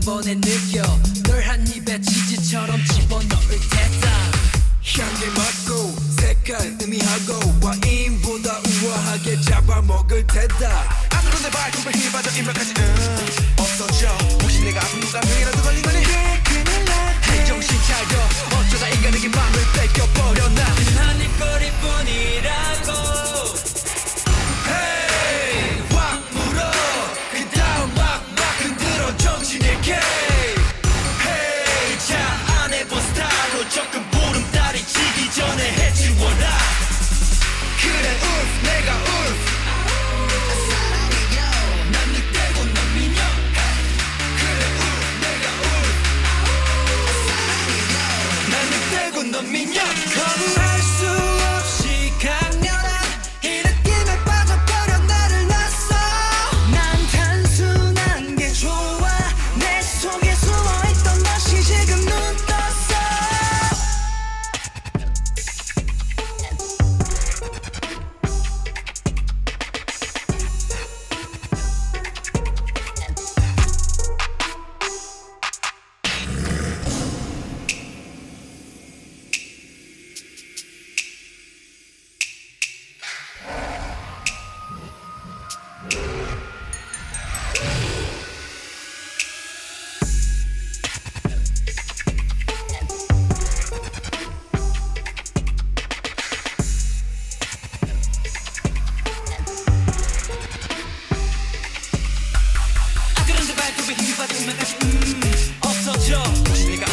번에 느껴. 널 한 입에 치즈처럼 집어넣을 테다. 향기 맡고 색깔 의미하고 와인보다 우아하게 잡아먹을 테다. 아무런 내힘 빠져 임박하지 응. 없어져. 혹시 내가 아픈 거니 그 힘이 빠지면 다시 음 없어져. 내가